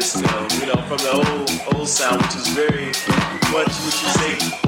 this you know, from the old old sound, which is very much what you say.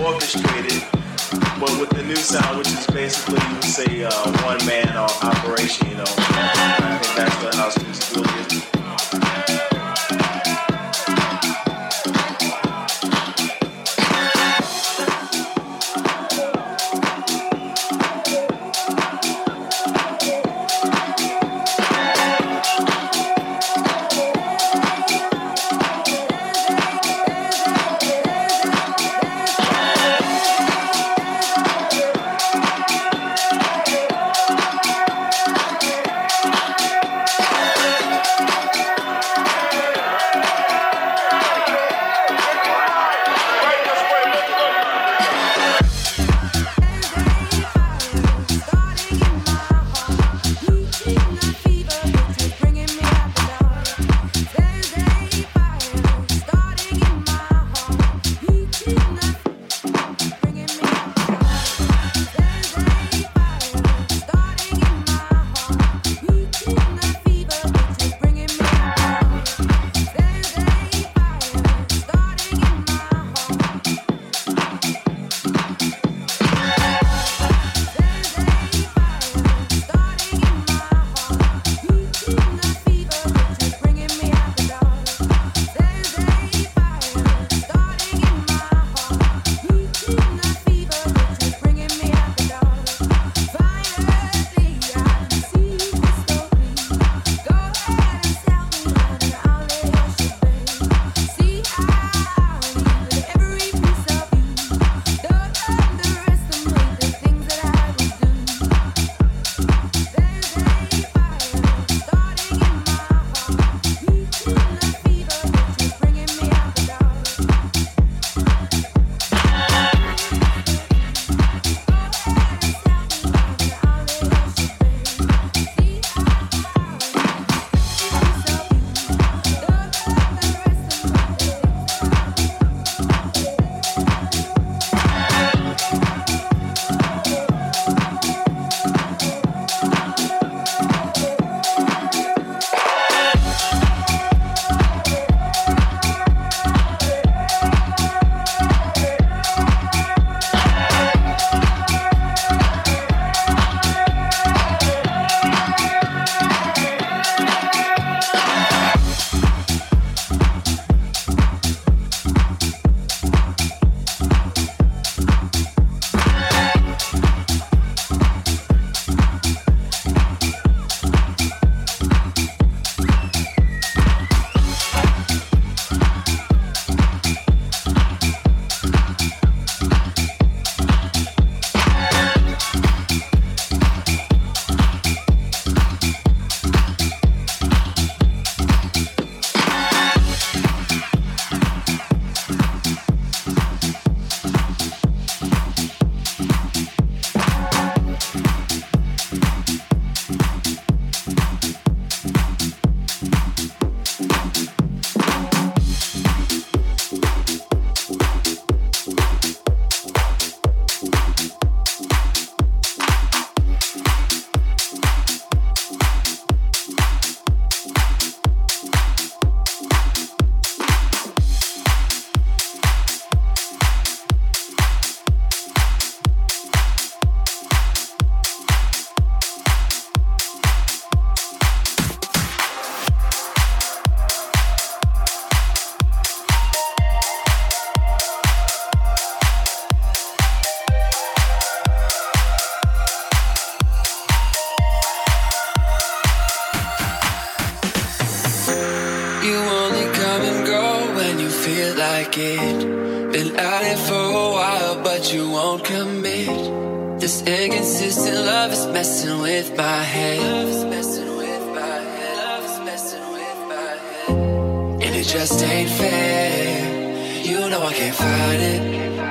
it just ain't fair. You know I can't fight it.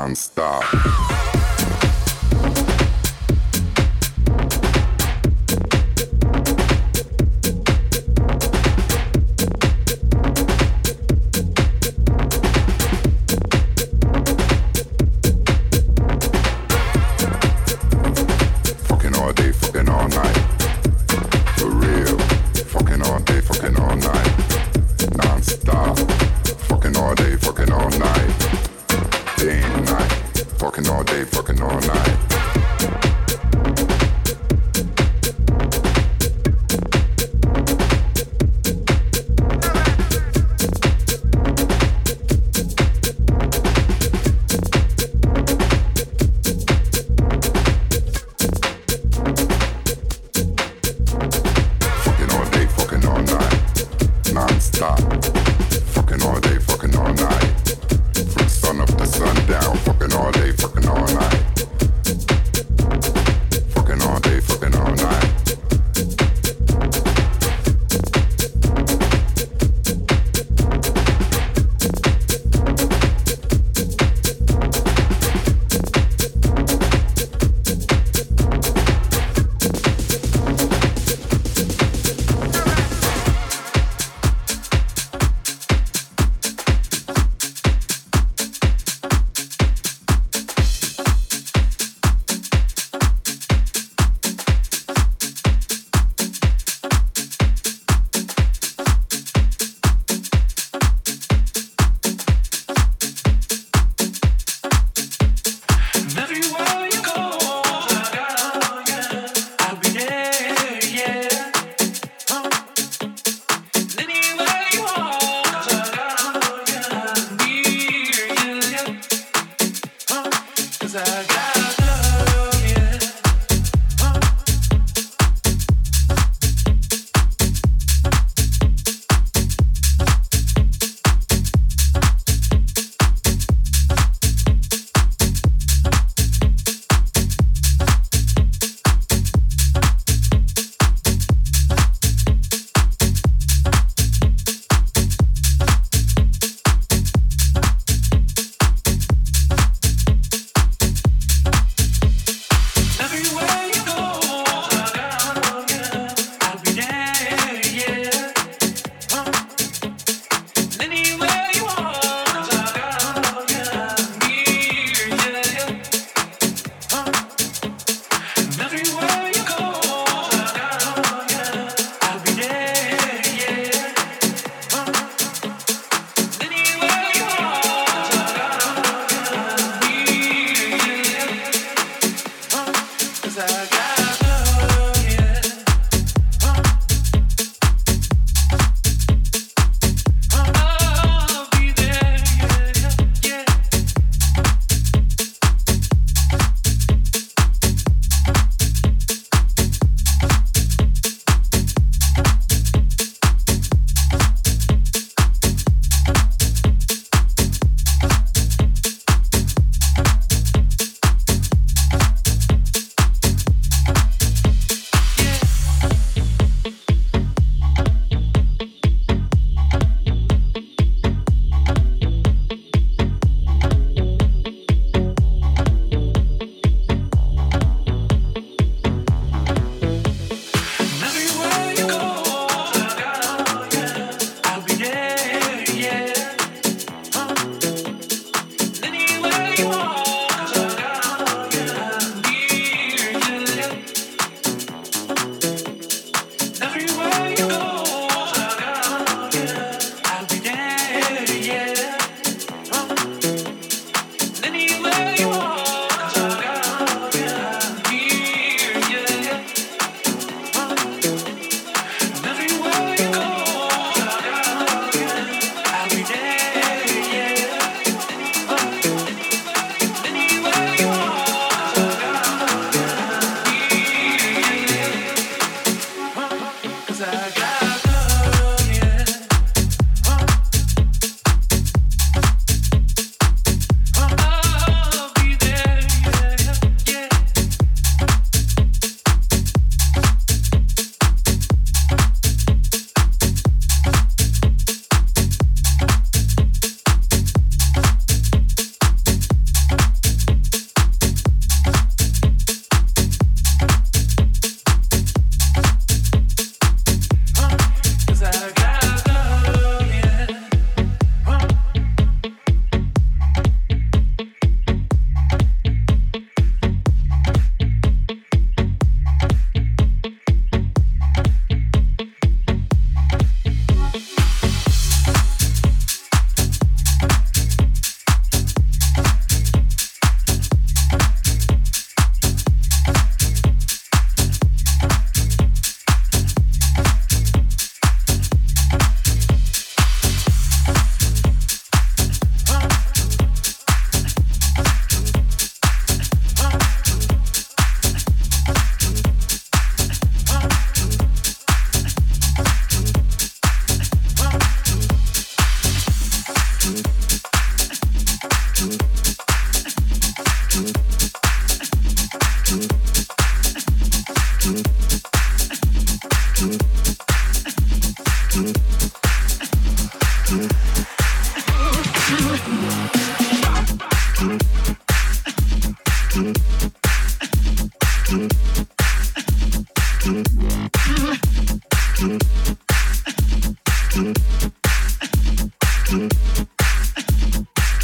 All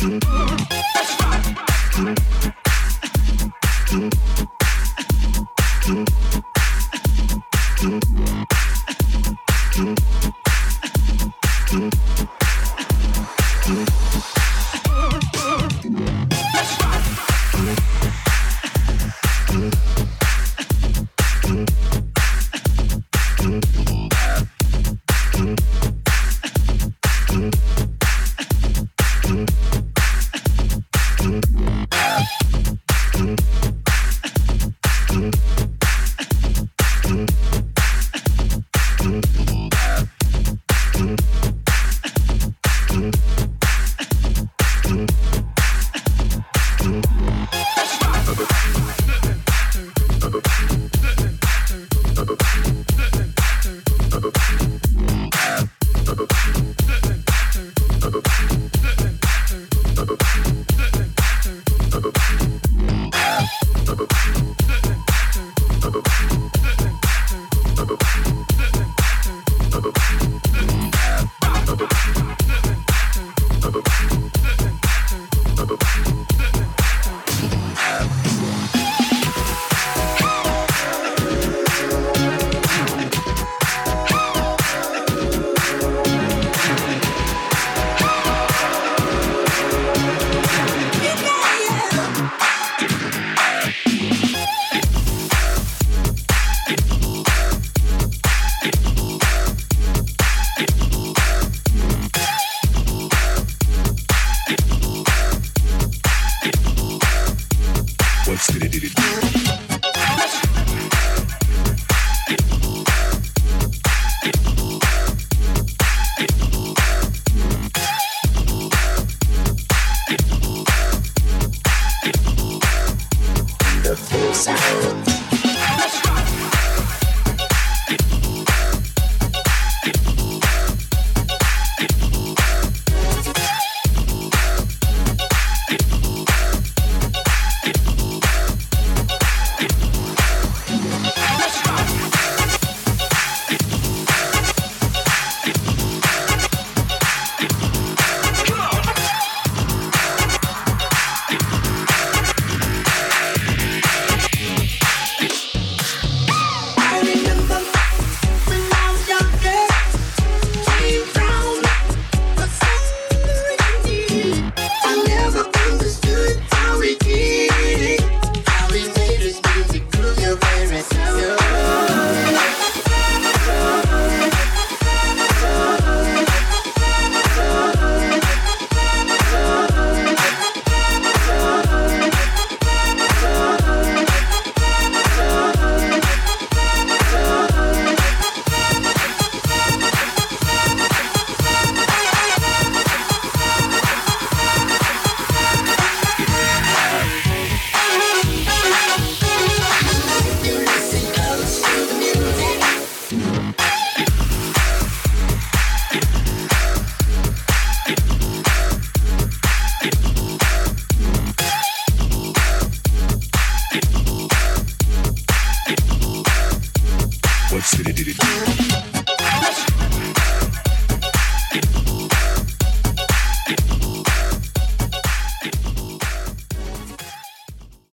Let's rock.